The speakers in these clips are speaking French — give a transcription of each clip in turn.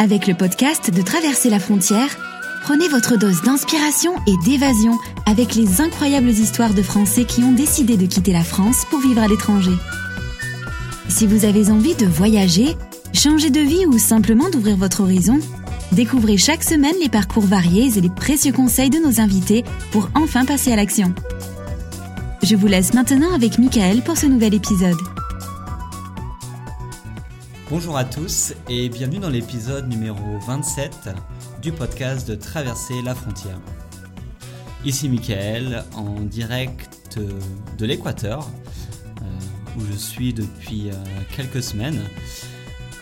Avec le podcast de Traverser la frontière, prenez votre dose d'inspiration et d'évasion avec les incroyables histoires de Français qui ont décidé de quitter la France pour vivre à l'étranger. Si vous avez envie de voyager, changer de vie ou simplement d'ouvrir votre horizon, découvrez chaque semaine les parcours variés et les précieux conseils de nos invités pour enfin passer à l'action. Je vous laisse maintenant avec Michael pour ce nouvel épisode. Bonjour à tous et bienvenue dans l'épisode numéro 27 du podcast de Traverser la frontière. Ici Michael en direct de l'Équateur euh, où je suis depuis euh, quelques semaines.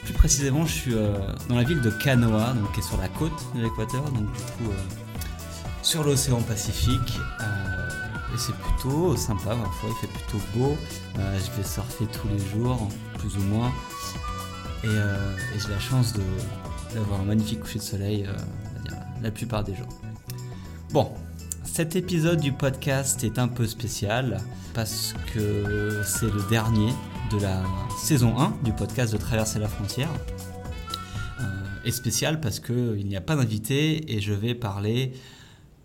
Plus précisément, je suis euh, dans la ville de Canoa, donc qui est sur la côte de l'Équateur, donc du coup sur l'océan Pacifique. et c'est plutôt sympa, parfois il fait plutôt beau. je vais surfer tous les jours, plus ou moins. Euh, et, j'ai la chance d'avoir un magnifique coucher de soleil euh, la plupart des jours. Bon, cet épisode du podcast est un peu spécial parce que c'est le dernier de la saison 1 du podcast de Traverser la frontière. Euh, et spécial parce qu'il n'y a pas d'invité et je vais parler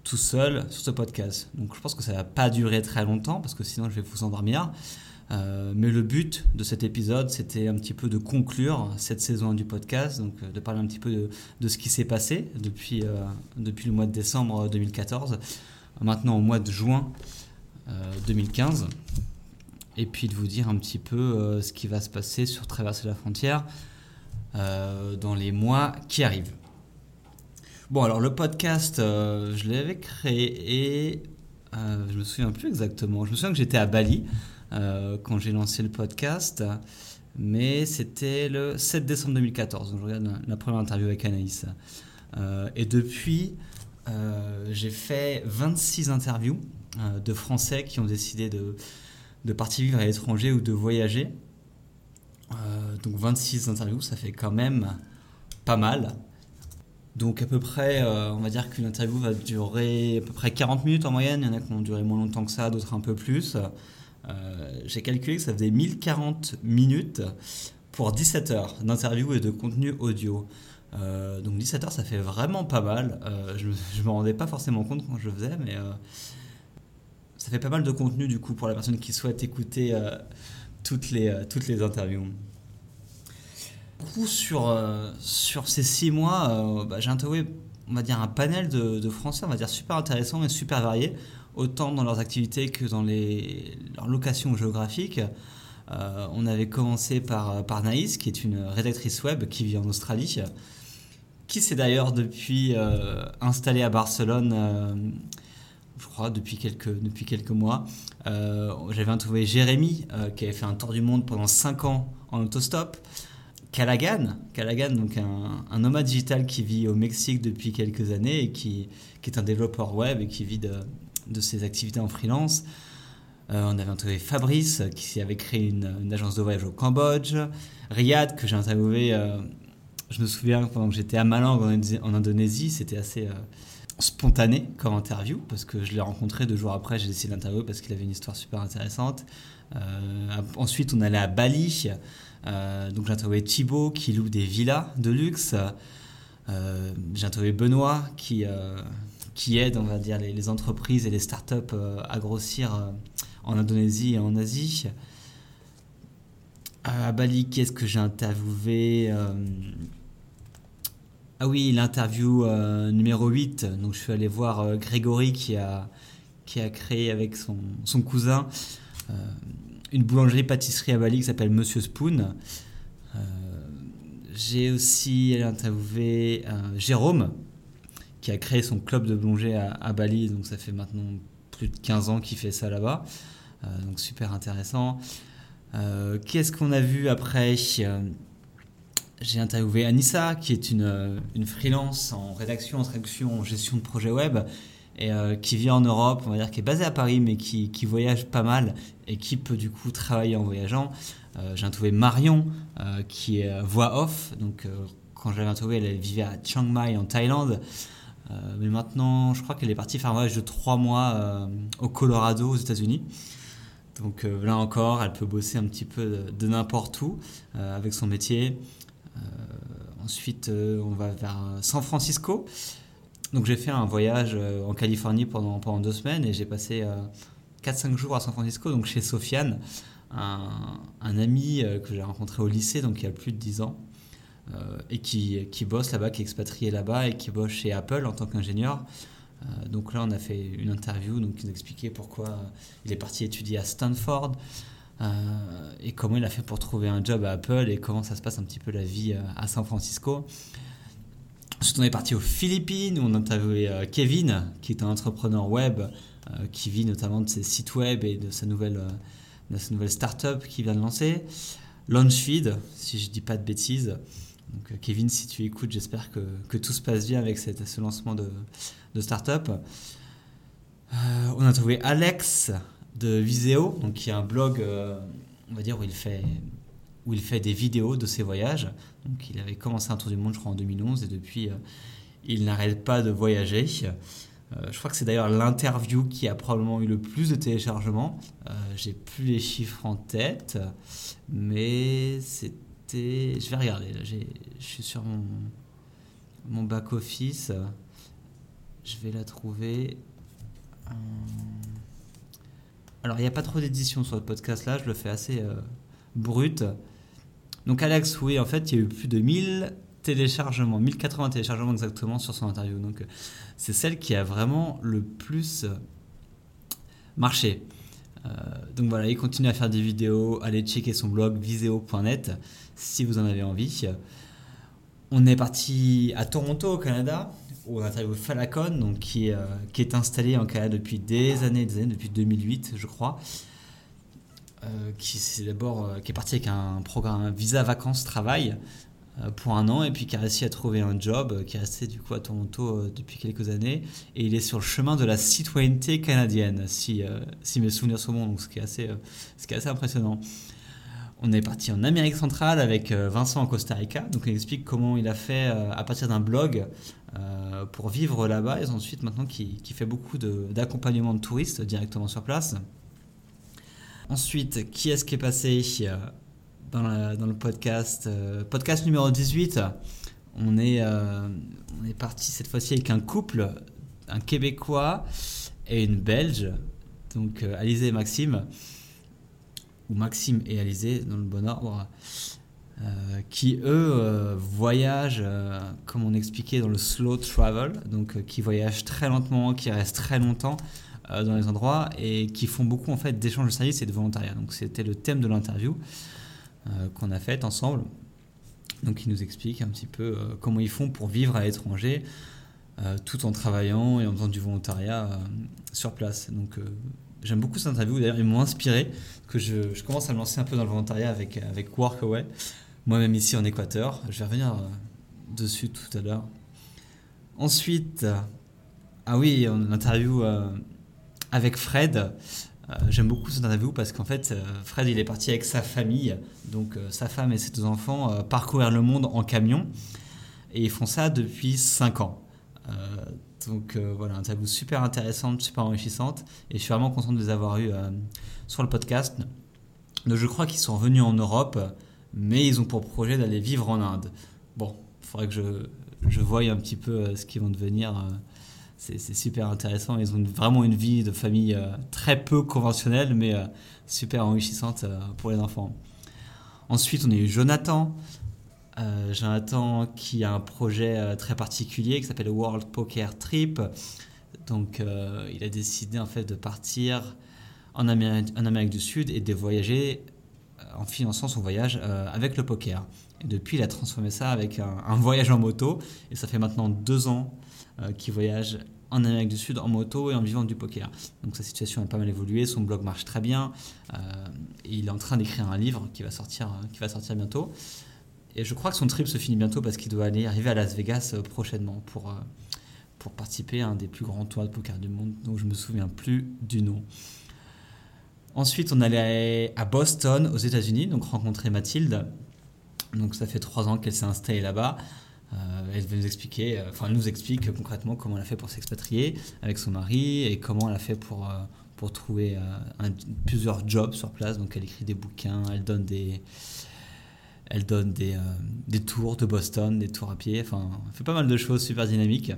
tout seul sur ce podcast. Donc je pense que ça va pas durer très longtemps parce que sinon je vais vous endormir. Euh, mais le but de cet épisode, c'était un petit peu de conclure cette saison du podcast, donc euh, de parler un petit peu de, ce qui s'est passé depuis, euh, depuis le mois de décembre 2014, maintenant au mois de juin 2015, et puis de vous dire un petit peu ce qui va se passer sur Traverser la frontière dans les mois qui arrivent. Bon, alors le podcast, je l'avais créé, je me souviens plus exactement, je me souviens que j'étais à Bali. Euh, quand j'ai lancé le podcast. Mais c'était le 7 décembre 2014. Donc je regarde la, première interview avec Anaïs. Euh, et depuis, euh, j'ai fait 26 interviews de Français qui ont décidé de, de partir vivre à l'étranger ou de voyager. donc 26 interviews, ça fait quand même pas mal. Donc à peu près, on va dire qu'une interview va durer à peu près 40 minutes en moyenne. Il y en a qui vont durer moins longtemps que ça, d'autres un peu plus. Euh, j'ai calculé que ça faisait 1040 minutes pour 17 heures d'interview et de contenu audio. Euh, donc 17 heures, ça fait vraiment pas mal. Euh, je ne me rendais pas forcément compte quand je faisais, mais ça fait pas mal de contenu du coup pour la personne qui souhaite écouter toutes, les, toutes les interviews. Du coup, sur, sur ces 6 mois, bah, j'ai interviewé on va dire un panel de, Français, on va dire super intéressant et super varié autant dans leurs activités que dans leurs locations géographiques. Euh, on avait commencé par, par Naïs, qui est une rédactrice web qui vit en Australie, qui s'est d'ailleurs depuis euh, installée à Barcelone, euh, je crois, depuis quelques, depuis quelques mois. J'avais interviewé Jérémy, qui avait fait un tour du monde pendant 5 ans en autostop. Callaghan, Callaghan donc un, un nomade digital qui vit au Mexique depuis quelques années et qui, qui est un développeur web et qui vit de, de ses activités en freelance. Euh, on avait interviewé Fabrice, qui avait créé une, agence de voyage au Cambodge. Riyad, que j'ai interviewé, euh, je me souviens, pendant que j'étais à Malang, en, Indonésie, c'était assez euh, spontané comme interview, parce que je l'ai rencontré deux jours après, j'ai décidé d'interviewer parce qu'il avait une histoire super intéressante. ensuite, on allait à Bali, donc j'ai interviewé Thibaut, qui loue des villas de luxe. j'ai interviewé Benoît, qui qui aide, on va dire, les, entreprises et les startups euh, à grossir euh, en Indonésie et en Asie. Euh, à Bali, qu'est-ce que j'ai interviewé Ah oui, l'interview numéro 8. Donc, je suis allé voir Grégory qui a, qui a créé avec son, son cousin une boulangerie-pâtisserie à Bali qui s'appelle Monsieur Spoon. j'ai aussi interviewé Jérôme, qui a créé son club de plongée à, Bali, donc ça fait maintenant plus de 15 ans qu'il fait ça là-bas. Euh, donc super intéressant. Euh, qu'est-ce qu'on a vu après? Euh, J'ai interviewé Anissa, qui est une, une, freelance en rédaction, en traduction, en gestion de projets web, et qui vit en Europe, on va dire, qui est basée à Paris, mais qui, qui voyage pas mal et qui peut du coup travailler en voyageant. J'ai interviewé Marion, qui est voix off. Donc quand j'avais interviewé, elle vivait à Chiang Mai en Thaïlande. Euh, mais maintenant, je crois qu'elle est partie faire un voyage de trois mois euh, au Colorado, aux États-Unis. Donc euh, là encore, elle peut bosser un petit peu de, n'importe où avec son métier. ensuite, on va vers San Francisco. Donc j'ai fait un voyage en Californie pendant, pendant deux semaines et j'ai passé 4-5 jours à San Francisco, donc chez Sofiane, un, ami que j'ai rencontré au lycée, donc il y a plus de 10 ans. Euh, et qui, qui bosse là-bas, qui est expatrié là-bas et qui bosse chez Apple en tant qu'ingénieur. Euh, donc là, on a fait une interview, donc il nous expliquait pourquoi il est parti étudier à Stanford euh, et comment il a fait pour trouver un job à Apple et comment ça se passe un petit peu la vie à San Francisco. Ensuite, on est parti aux Philippines où on a interviewé Kevin, qui est un entrepreneur web qui vit notamment de ses sites web et de sa nouvelle, nouvelle startup qu'il vient de lancer. Launchfeed, si je ne dis pas de bêtises. Euh, Kevin, si tu écoutes, j'espère que, tout se passe bien avec ce lancement de, start-up. Euh, on a trouvé Alex de Viseo, donc qui a un blog, euh, on va dire, où il fait des vidéos de ses voyages. Donc, il avait commencé un tour du monde, je crois, en 2011, et depuis, il n'arrête pas de voyager. je crois que c'est d'ailleurs l'interview qui a probablement eu le plus de téléchargements. J'ai plus les chiffres en tête, mais c'est je vais regarder. Je suis sur mon, mon back office. Je vais la trouver. Euh, alors, il n'y a pas trop d'édition sur le podcast là. Je le fais assez euh, brut. Donc, Alex, oui, en fait, il y a eu plus de 1000 téléchargements, 1080 téléchargements exactement sur son interview. Donc, c'est celle qui a vraiment le plus marché. Euh, donc voilà, il continue à faire des vidéos. Allez checker son blog viseo.net si vous en avez envie. On est parti à Toronto, au Canada, où on a interviewé Falacon, donc qui, est, euh, installé en Canada depuis des années, des années, depuis 2008, je crois. Euh, qui, est d'abord, euh, qui est parti avec un programme visa vacances travail pour un an et puis qui a réussi à trouver un job, qui est resté du coup à Toronto depuis quelques années et il est sur le chemin de la citoyenneté canadienne, si, si mes souvenirs sont bons, donc ce qui est assez, ce qui est assez impressionnant. On est parti en Amérique centrale avec euh, Vincent en Costa Rica. Donc il explique comment il a fait euh, à partir d'un blog euh, pour vivre là-bas et ensuite maintenant qui, fait beaucoup d'accompagnement de, touristes directement sur place. Ensuite, qui est-ce qui est passé dans, le podcast Podcast numéro 18. On est, on est parti cette fois-ci avec un couple, un Québécois et une Belge, donc Alizé et Maxime. Maxime et Alizé, dans le bon ordre, euh, qui eux euh, voyagent, euh, comme on expliquait, dans le slow travel, donc qui voyagent très lentement, qui restent très longtemps dans les endroits et qui font beaucoup en fait d'échanges de services et de volontariat. Donc c'était le thème de l'interview qu'on a fait ensemble. Donc ils nous expliquent un petit peu comment ils font pour vivre à l'étranger. tout en travaillant et en faisant du volontariat sur place. Donc J'aime beaucoup cette interview, d'ailleurs ils m'ont inspiré, que je, je, commence à me lancer un peu dans le volontariat avec, avec Workaway, moi-même ici en Équateur. Je vais revenir euh, dessus tout à l'heure. Ensuite, ah oui, on interview euh, avec Fred. Euh, j'aime beaucoup cette interview parce qu'en fait, Fred, il est parti avec sa famille, donc sa femme et ses deux enfants, parcourir le monde en camion. Et ils font ça depuis 5 ans. Donc euh, voilà, une interview super intéressante, super enrichissante. Et je suis vraiment content de les avoir eus euh, sur le podcast. Je crois qu'ils sont revenus en Europe, mais ils ont pour projet d'aller vivre en Inde. Bon, il faudrait que je, je voie un petit peu euh, ce qu'ils vont devenir. C'est super intéressant. Ils ont vraiment une vie de famille très peu conventionnelle, mais super enrichissante pour les enfants. Ensuite, on a eu Jonathan. Euh, Jonathan qui a un projet euh, très particulier qui s'appelle World Poker Trip. Donc euh, il a décidé en fait de partir en Amérique, en Amérique du Sud et de voyager en finançant son voyage avec le poker. Et depuis, il a transformé ça avec un, voyage en moto. Et ça fait maintenant deux ans qu'il voyage en Amérique du Sud en moto et en vivant du poker. Donc sa situation a pas mal évolué, son blog marche très bien. et il est en train d'écrire un livre qui va sortir, qui va sortir bientôt. Et je crois que son trip se finit bientôt parce qu'il doit aller arriver à Las Vegas euh, prochainement pour, euh, pour participer à un des plus grands tours de poker du monde, dont je me souviens plus du nom. Ensuite, on allait à Boston, aux États-Unis, donc rencontrer Mathilde. Donc ça fait trois ans qu'elle s'est installée là-bas. Euh, elle nous expliquer, enfin elle nous explique concrètement comment elle a fait pour s'expatrier avec son mari et comment elle a fait pour, pour trouver plusieurs jobs sur place. Donc elle écrit des bouquins, elle donne des, Elle donne des, des, tours de Boston, des tours à pied, enfin, elle fait pas mal de choses super dynamiques.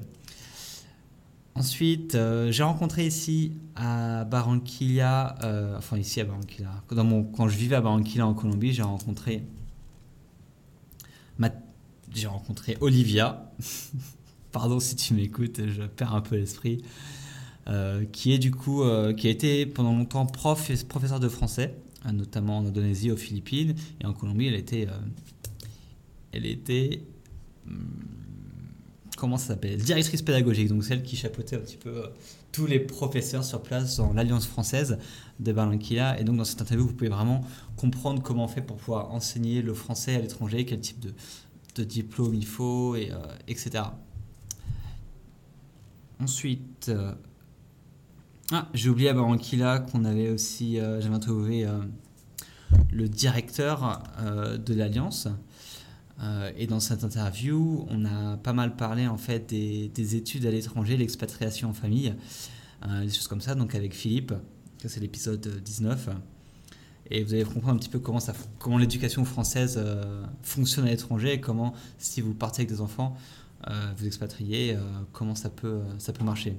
Ensuite, j'ai rencontré ici à Barranquilla, enfin ici à Barranquilla, quand je vivais à Barranquilla en Colombie, j'ai rencontré, j'ai rencontré Olivia. Pardon si tu m'écoutes, je perds un peu l'esprit. Euh, qui est du coup, euh, qui a été pendant longtemps prof professeur de français, euh, notamment en Indonésie, aux Philippines et en Colombie. Elle était, elle était, hmm, comment ça s'appelle, directrice pédagogique, donc celle qui chapeautait un petit peu tous les professeurs sur place dans l'Alliance française de Barranquilla. Et donc dans cette interview, vous pouvez vraiment comprendre comment on fait pour pouvoir enseigner le français à l'étranger, quel type de, de diplôme il faut, et, etc. Ensuite, ah, j'ai oublié à Barranquilla qu'on avait aussi, euh, j'avais interviewé euh, le directeur euh, de l'Alliance. et dans cette interview, on a pas mal parlé en fait des, études à l'étranger, l'expatriation en famille, des choses comme ça. Donc avec Philippe, c'est l'épisode 19. Et vous allez comprendre un petit peu comment, l'éducation française fonctionne à l'étranger et comment, si vous partez avec des enfants, vous expatriez, comment ça peut, ça peut marcher.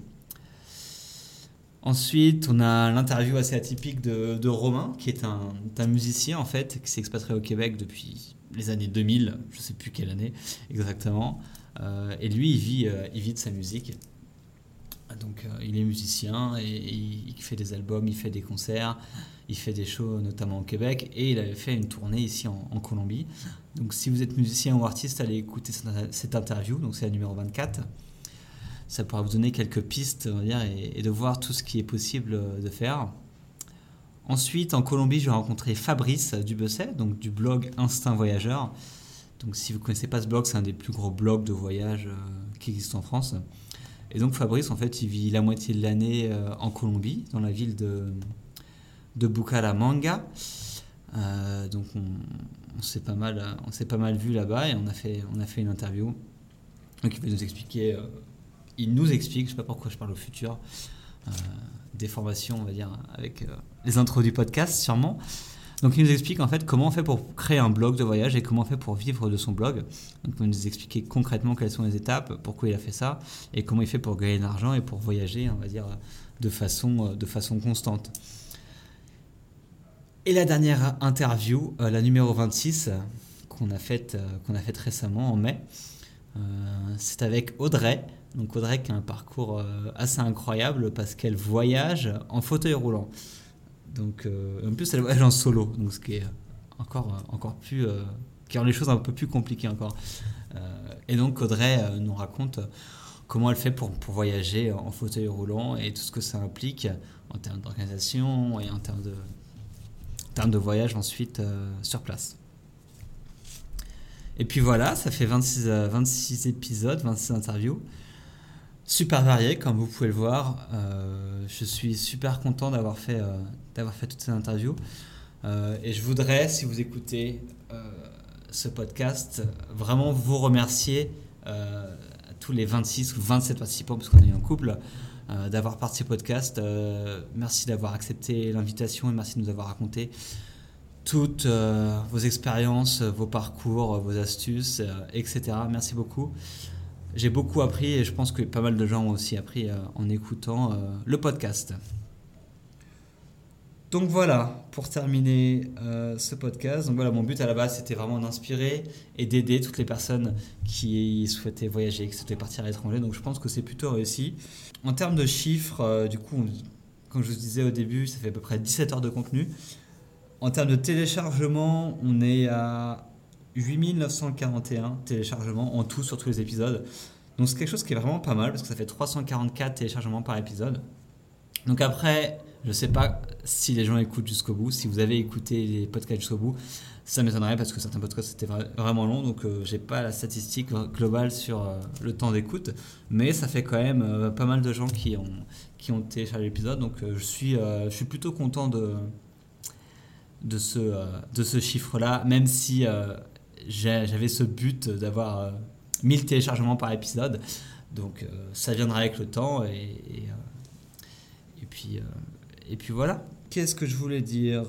Ensuite, on a l'interview assez atypique de, Romain, qui est un, musicien en fait, qui s'est expatrié au Québec depuis les années 2000, je ne sais plus quelle année exactement. Euh, et lui, il vit, euh, il vit de sa musique. Donc, euh, il est musicien et, il fait des albums, il fait des concerts, il fait des shows notamment au Québec et il avait fait une tournée ici en, Colombie. Donc, si vous êtes musicien ou artiste, allez écouter cette, interview. Donc, c'est la numéro 24 ça pourra vous donner quelques pistes on va dire, et, de voir tout ce qui est possible de faire. Ensuite, en Colombie, je vais rencontrer Fabrice Dubesset, donc du blog Instinct Voyageur. Donc, si vous ne connaissez pas ce blog, c'est un des plus gros blogs de voyage euh, qui existe en France. Et donc, Fabrice, en fait, il vit la moitié de l'année euh, en Colombie, dans la ville de, de Bucaramanga. Euh, donc, on, s'est pas mal, on s'est pas mal vu là-bas et on a fait, on a fait une interview. Donc, il va nous expliquer il nous explique, je sais pas pourquoi je parle au futur, euh, des formations, on va dire, avec euh, les intros du podcast, sûrement. Donc, il nous explique en fait comment on fait pour créer un blog de voyage et comment on fait pour vivre de son blog. Donc, il nous expliquer concrètement quelles sont les étapes, pourquoi il a fait ça et comment il fait pour gagner de l'argent et pour voyager, on va dire, de façon, euh, de façon constante. Et la dernière interview, la numéro 26, qu'on a faite qu'on a faite récemment en mai, c'est avec Audrey, donc Audrey qui a un parcours euh, assez incroyable parce qu'elle voyage en fauteuil roulant. Donc euh, en plus elle voyage en solo, donc ce qui est encore encore plus euh, qui rend les choses un peu plus compliquées encore. et donc Audrey nous raconte comment elle fait pour, pour, voyager en fauteuil roulant et tout ce que ça implique en termes d'organisation et en termes de, termes de voyage ensuite sur place. Et puis voilà, ça fait 26, 26 épisodes, 26 interviews super varié, comme vous pouvez le voir. Euh, je suis super content d'avoir fait, euh, fait toutes ces interviews. Euh, et je voudrais, si vous écoutez ce podcast, vraiment vous remercier tous les 26 ou 27 participants, parce qu'on est en couple, d'avoir participé au podcast. merci d'avoir accepté l'invitation et merci de nous avoir raconté toutes vos expériences, vos parcours, vos astuces, etc. Merci beaucoup j'ai beaucoup appris et je pense que pas mal de gens ont aussi appris euh, en écoutant euh, le podcast. Donc voilà, pour terminer euh, ce podcast, donc voilà, mon but à la base c'était vraiment d'inspirer et d'aider toutes les personnes qui souhaitaient voyager, qui souhaitaient partir à l'étranger. Donc je pense que c'est plutôt réussi. En termes de chiffres, du coup, comme je vous disais au début, ça fait à peu près 17 heures de contenu. En termes de téléchargement, on est à 8941 téléchargements en tout sur tous les épisodes. Donc c'est quelque chose qui est vraiment pas mal parce que ça fait 344 téléchargements par épisode. Donc après, je sais pas si les gens écoutent jusqu'au bout. Si vous avez écouté les podcasts jusqu'au bout, ça m'étonnerait parce que certains podcasts étaient vraiment longs. Donc euh, j'ai pas la statistique globale sur euh, le temps d'écoute. Mais ça fait quand même euh, pas mal de gens qui ont, qui ont téléchargé l'épisode. Donc je, suis, je suis plutôt content de, de ce, de ce chiffre-là. Même si j'avais ce but d'avoir 1000 euh, téléchargements par épisode. Donc euh, ça viendra avec le temps et, et, euh, puis, et puis voilà. Qu'est-ce que je voulais dire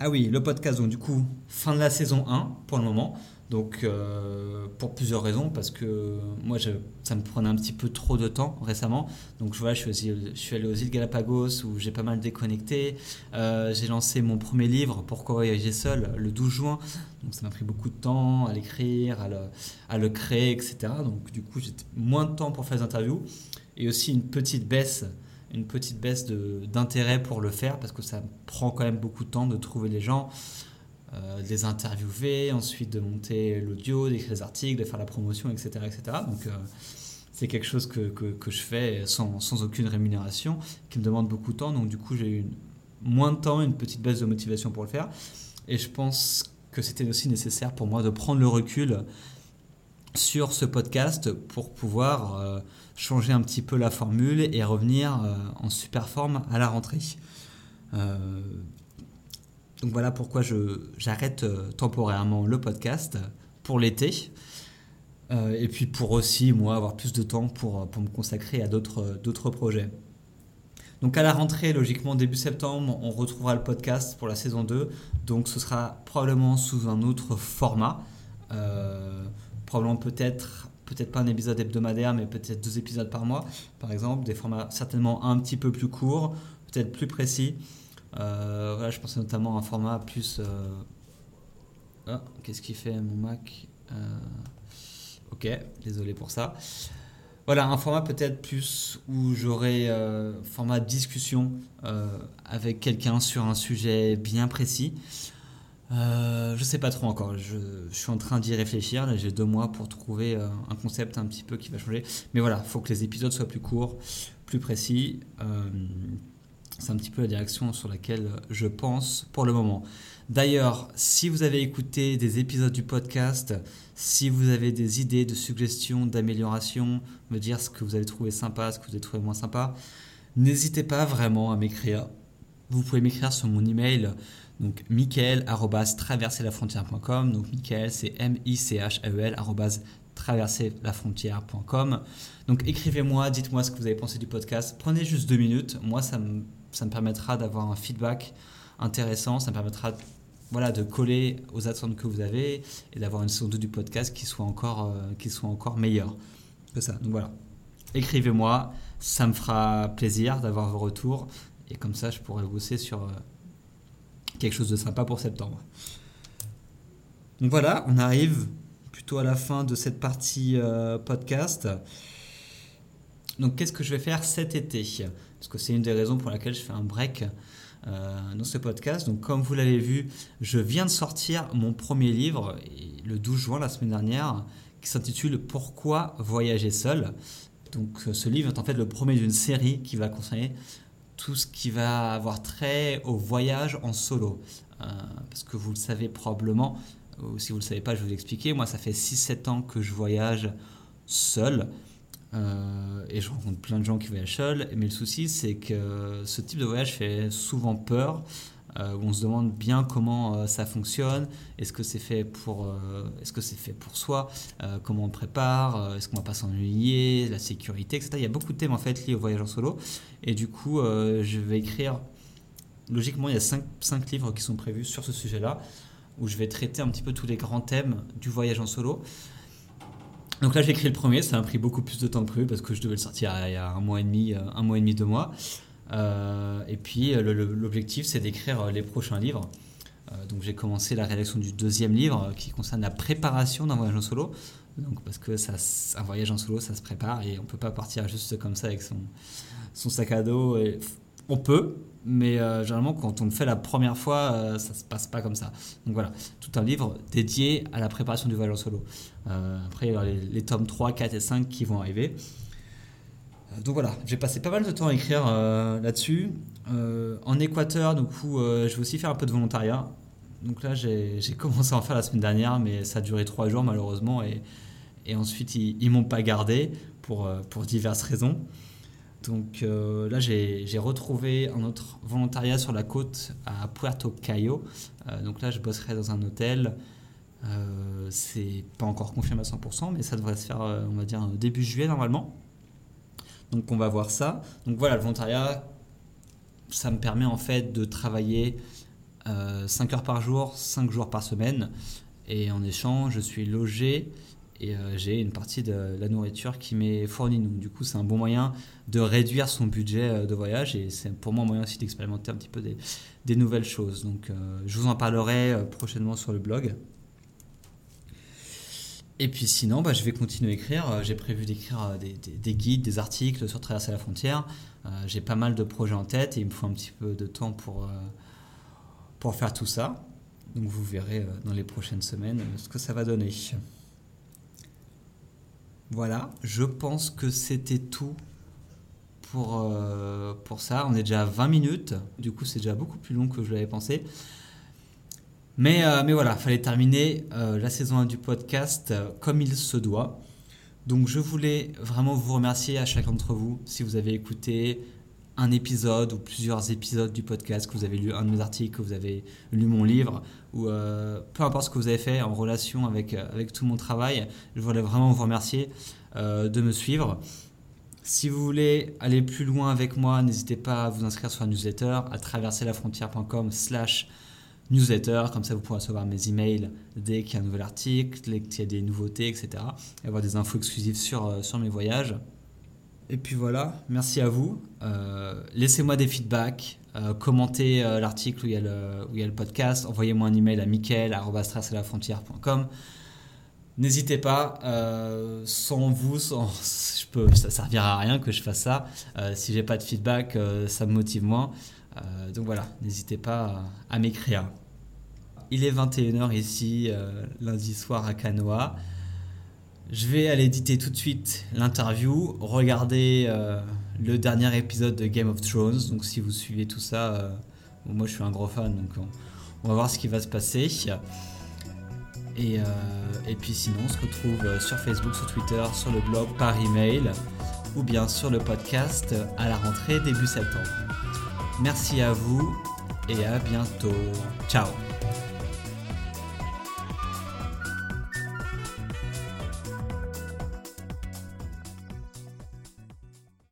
ah oui, le podcast, donc du coup, fin de la saison 1 pour le moment. Donc, euh, pour plusieurs raisons, parce que moi, ça me prenait un petit peu trop de temps récemment. Donc, suis, je suis allé aux îles Galapagos où j'ai pas mal déconnecté. Euh, j'ai lancé mon premier livre, Pourquoi voyager seul, le 12 juin. Donc, ça m'a pris beaucoup de temps à l'écrire, à le, à le créer, etc. Donc, du coup, j'ai moins de temps pour faire des interviews. Et aussi une petite baisse une petite baisse d'intérêt pour le faire parce que ça prend quand même beaucoup de temps de trouver les gens. Euh, de les interviewer, ensuite de monter l'audio, d'écrire les articles, de faire la promotion, etc. etc. Donc euh, c'est quelque chose que, que, je fais sans, sans, aucune rémunération, qui me demande beaucoup de temps. Donc du coup j'ai eu moins de temps, une petite baisse de motivation pour le faire. Et je pense que c'était aussi nécessaire pour moi de prendre le recul sur ce podcast pour pouvoir euh, changer un petit peu la formule et revenir en super forme à la rentrée. Donc voilà pourquoi j'arrête euh, temporairement le podcast pour l'été. Euh, et puis pour aussi, moi, avoir plus de temps pour, pour me consacrer à d'autres projets. Donc à la rentrée, logiquement, début septembre, on retrouvera le podcast pour la saison 2. Donc ce sera probablement sous un autre format. Euh, probablement peut-être peut-être pas un épisode hebdomadaire, mais peut-être deux épisodes par mois, par exemple. Des formats certainement un petit peu plus courts, peut-être plus précis. Euh, voilà, je pensais notamment à un format plus. Ah, qu'est-ce qu'il fait mon Mac euh, Ok, désolé pour ça. Voilà, un format peut-être plus où j'aurais format discussion avec quelqu'un sur un sujet bien précis. Euh, je sais pas trop encore. Je, suis en train d'y réfléchir. j'ai deux mois pour trouver un concept un petit peu qui va changer. Mais voilà, il faut que les épisodes soient plus courts, plus précis. C'est un petit peu la direction sur laquelle je pense pour le moment. D'ailleurs, si vous avez écouté des épisodes du podcast, si vous avez des idées de suggestions, d'améliorations, me dire ce que vous avez trouvé sympa, ce que vous avez trouvé moins sympa, n'hésitez pas vraiment à m'écrire. Vous pouvez m'écrire sur mon email, donc michael.traverserlafrontière.com. Donc Michael, c'est M-I-C-H-E-L, traverserlafrontière.com. Donc écrivez-moi, dites-moi ce que vous avez pensé du podcast. Prenez juste deux minutes. Moi, ça me ça me permettra d'avoir un feedback intéressant, ça me permettra voilà, de coller aux attentes que vous avez et d'avoir une saison du podcast qui soit encore, euh, qui soit encore meilleure que ça. Donc voilà, écrivez-moi, ça me fera plaisir d'avoir vos retours et comme ça je pourrai bosser sur euh, quelque chose de sympa pour septembre. Donc voilà, on arrive plutôt à la fin de cette partie euh, podcast. Donc qu'est-ce que je vais faire cet été? Parce que c'est une des raisons pour laquelle je fais un break euh, dans ce podcast. Donc comme vous l'avez vu, je viens de sortir mon premier livre le 12 juin la semaine dernière qui s'intitule Pourquoi voyager seul? Donc ce livre est en fait le premier d'une série qui va concerner tout ce qui va avoir trait au voyage en solo. Euh, parce que vous le savez probablement, ou si vous ne le savez pas, je vais vous expliquer. Moi, ça fait 6-7 ans que je voyage seul. Euh, et je rencontre plein de gens qui voyagent seuls. Mais le souci, c'est que ce type de voyage fait souvent peur. Euh, où on se demande bien comment euh, ça fonctionne. Est-ce que c'est fait pour, est-ce que c'est fait pour soi? Comment on prépare? Est-ce qu'on va pas s'ennuyer? La sécurité, etc. Il y a beaucoup de thèmes en fait liés au voyage en solo. Et du coup, je vais écrire. Logiquement, il y a 5, 5 livres qui sont prévus sur ce sujet-là, où je vais traiter un petit peu tous les grands thèmes du voyage en solo. Donc là, j'ai écrit le premier, ça m'a pris beaucoup plus de temps que prévu parce que je devais le sortir il y a un mois et demi, euh, un mois et demi, deux mois. Euh, et puis euh, l'objectif, c'est d'écrire les prochains livres. donc j'ai commencé la rédaction du deuxième livre qui concerne la préparation d'un voyage en solo. Donc parce que ça, un voyage en solo, ça se prépare et on peut pas partir juste comme ça avec son, sac à dos. On peut, mais euh, généralement quand on le fait la première fois, euh, ça se passe pas comme ça. Donc voilà, tout un livre dédié à la préparation du voyage en solo. Euh, après, il y a les, tomes 3, 4 et 5 qui vont arriver. Donc voilà, j'ai passé pas mal de temps à écrire là-dessus. en Équateur, du coup, je vais aussi faire un peu de volontariat. Donc là, j'ai commencé à en faire la semaine dernière, mais ça a duré trois jours malheureusement. Et, ensuite, ils, ils m'ont pas gardé pour, pour diverses raisons. Donc euh, là, j'ai retrouvé un autre volontariat sur la côte à Puerto Cayo. Euh, donc là, je bosserai dans un hôtel. Euh, c'est pas encore confirmé à 100%, mais ça devrait se faire, on va dire, début juillet normalement. Donc on va voir ça. Donc voilà, le volontariat, ça me permet en fait de travailler 5 heures par jour, 5 jours par semaine. Et en échange, je suis logé et j'ai une partie de la nourriture qui m'est fournie. Donc, du coup, c'est un bon moyen de réduire son budget de voyage et c'est pour moi un moyen aussi d'expérimenter un petit peu des, des nouvelles choses. Donc, je vous en parlerai prochainement sur le blog. Et puis sinon, bah, je vais continuer à écrire. Euh, j'ai prévu d'écrire euh, des, guides, des articles sur traverser la frontière. Euh, j'ai pas mal de projets en tête et il me faut un petit peu de temps pour, pour faire tout ça. Donc vous verrez dans les prochaines semaines ce que ça va donner. Voilà, je pense que c'était tout pour, pour ça. On est déjà à 20 minutes, du coup c'est déjà beaucoup plus long que je l'avais pensé. Mais, euh, mais voilà, fallait terminer euh, la saison 1 du podcast euh, comme il se doit. Donc je voulais vraiment vous remercier à chacun d'entre vous si vous avez écouté un épisode ou plusieurs épisodes du podcast, que vous avez lu un de mes articles, que vous avez lu mon livre, ou peu importe ce que vous avez fait en relation avec, tout mon travail. Je voulais vraiment vous remercier de me suivre. Si vous voulez aller plus loin avec moi, n'hésitez pas à vous inscrire sur la newsletter à traverserlafrontière.com slash comme ça vous pourrez recevoir mes emails dès qu'il y a un nouvel article, dès qu'il y a des nouveautés, etc. Et avoir des infos exclusives sur, euh, sur mes voyages. Et puis voilà, merci à vous. Euh, laissez-moi des feedbacks, euh, commentez l'article où, il y a le, podcast, envoyez-moi un email à michael.com. N'hésitez pas, sans vous, sans, ça servira à rien que je fasse ça. si j'ai pas de feedback, ça me motive moins. Euh, donc voilà, n'hésitez pas à, m'écrire. Il est 21h ici, euh, lundi soir à Canoa. Je vais aller éditer tout de suite l'interview, regarder euh, le dernier épisode de Game of Thrones. Donc si vous suivez tout ça, moi je suis un gros fan, donc on, va voir ce qui va se passer. Et, et, puis sinon, on se retrouve sur Facebook, sur Twitter, sur le blog, par email ou bien sur le podcast à la rentrée début septembre. Merci à vous et à bientôt. Ciao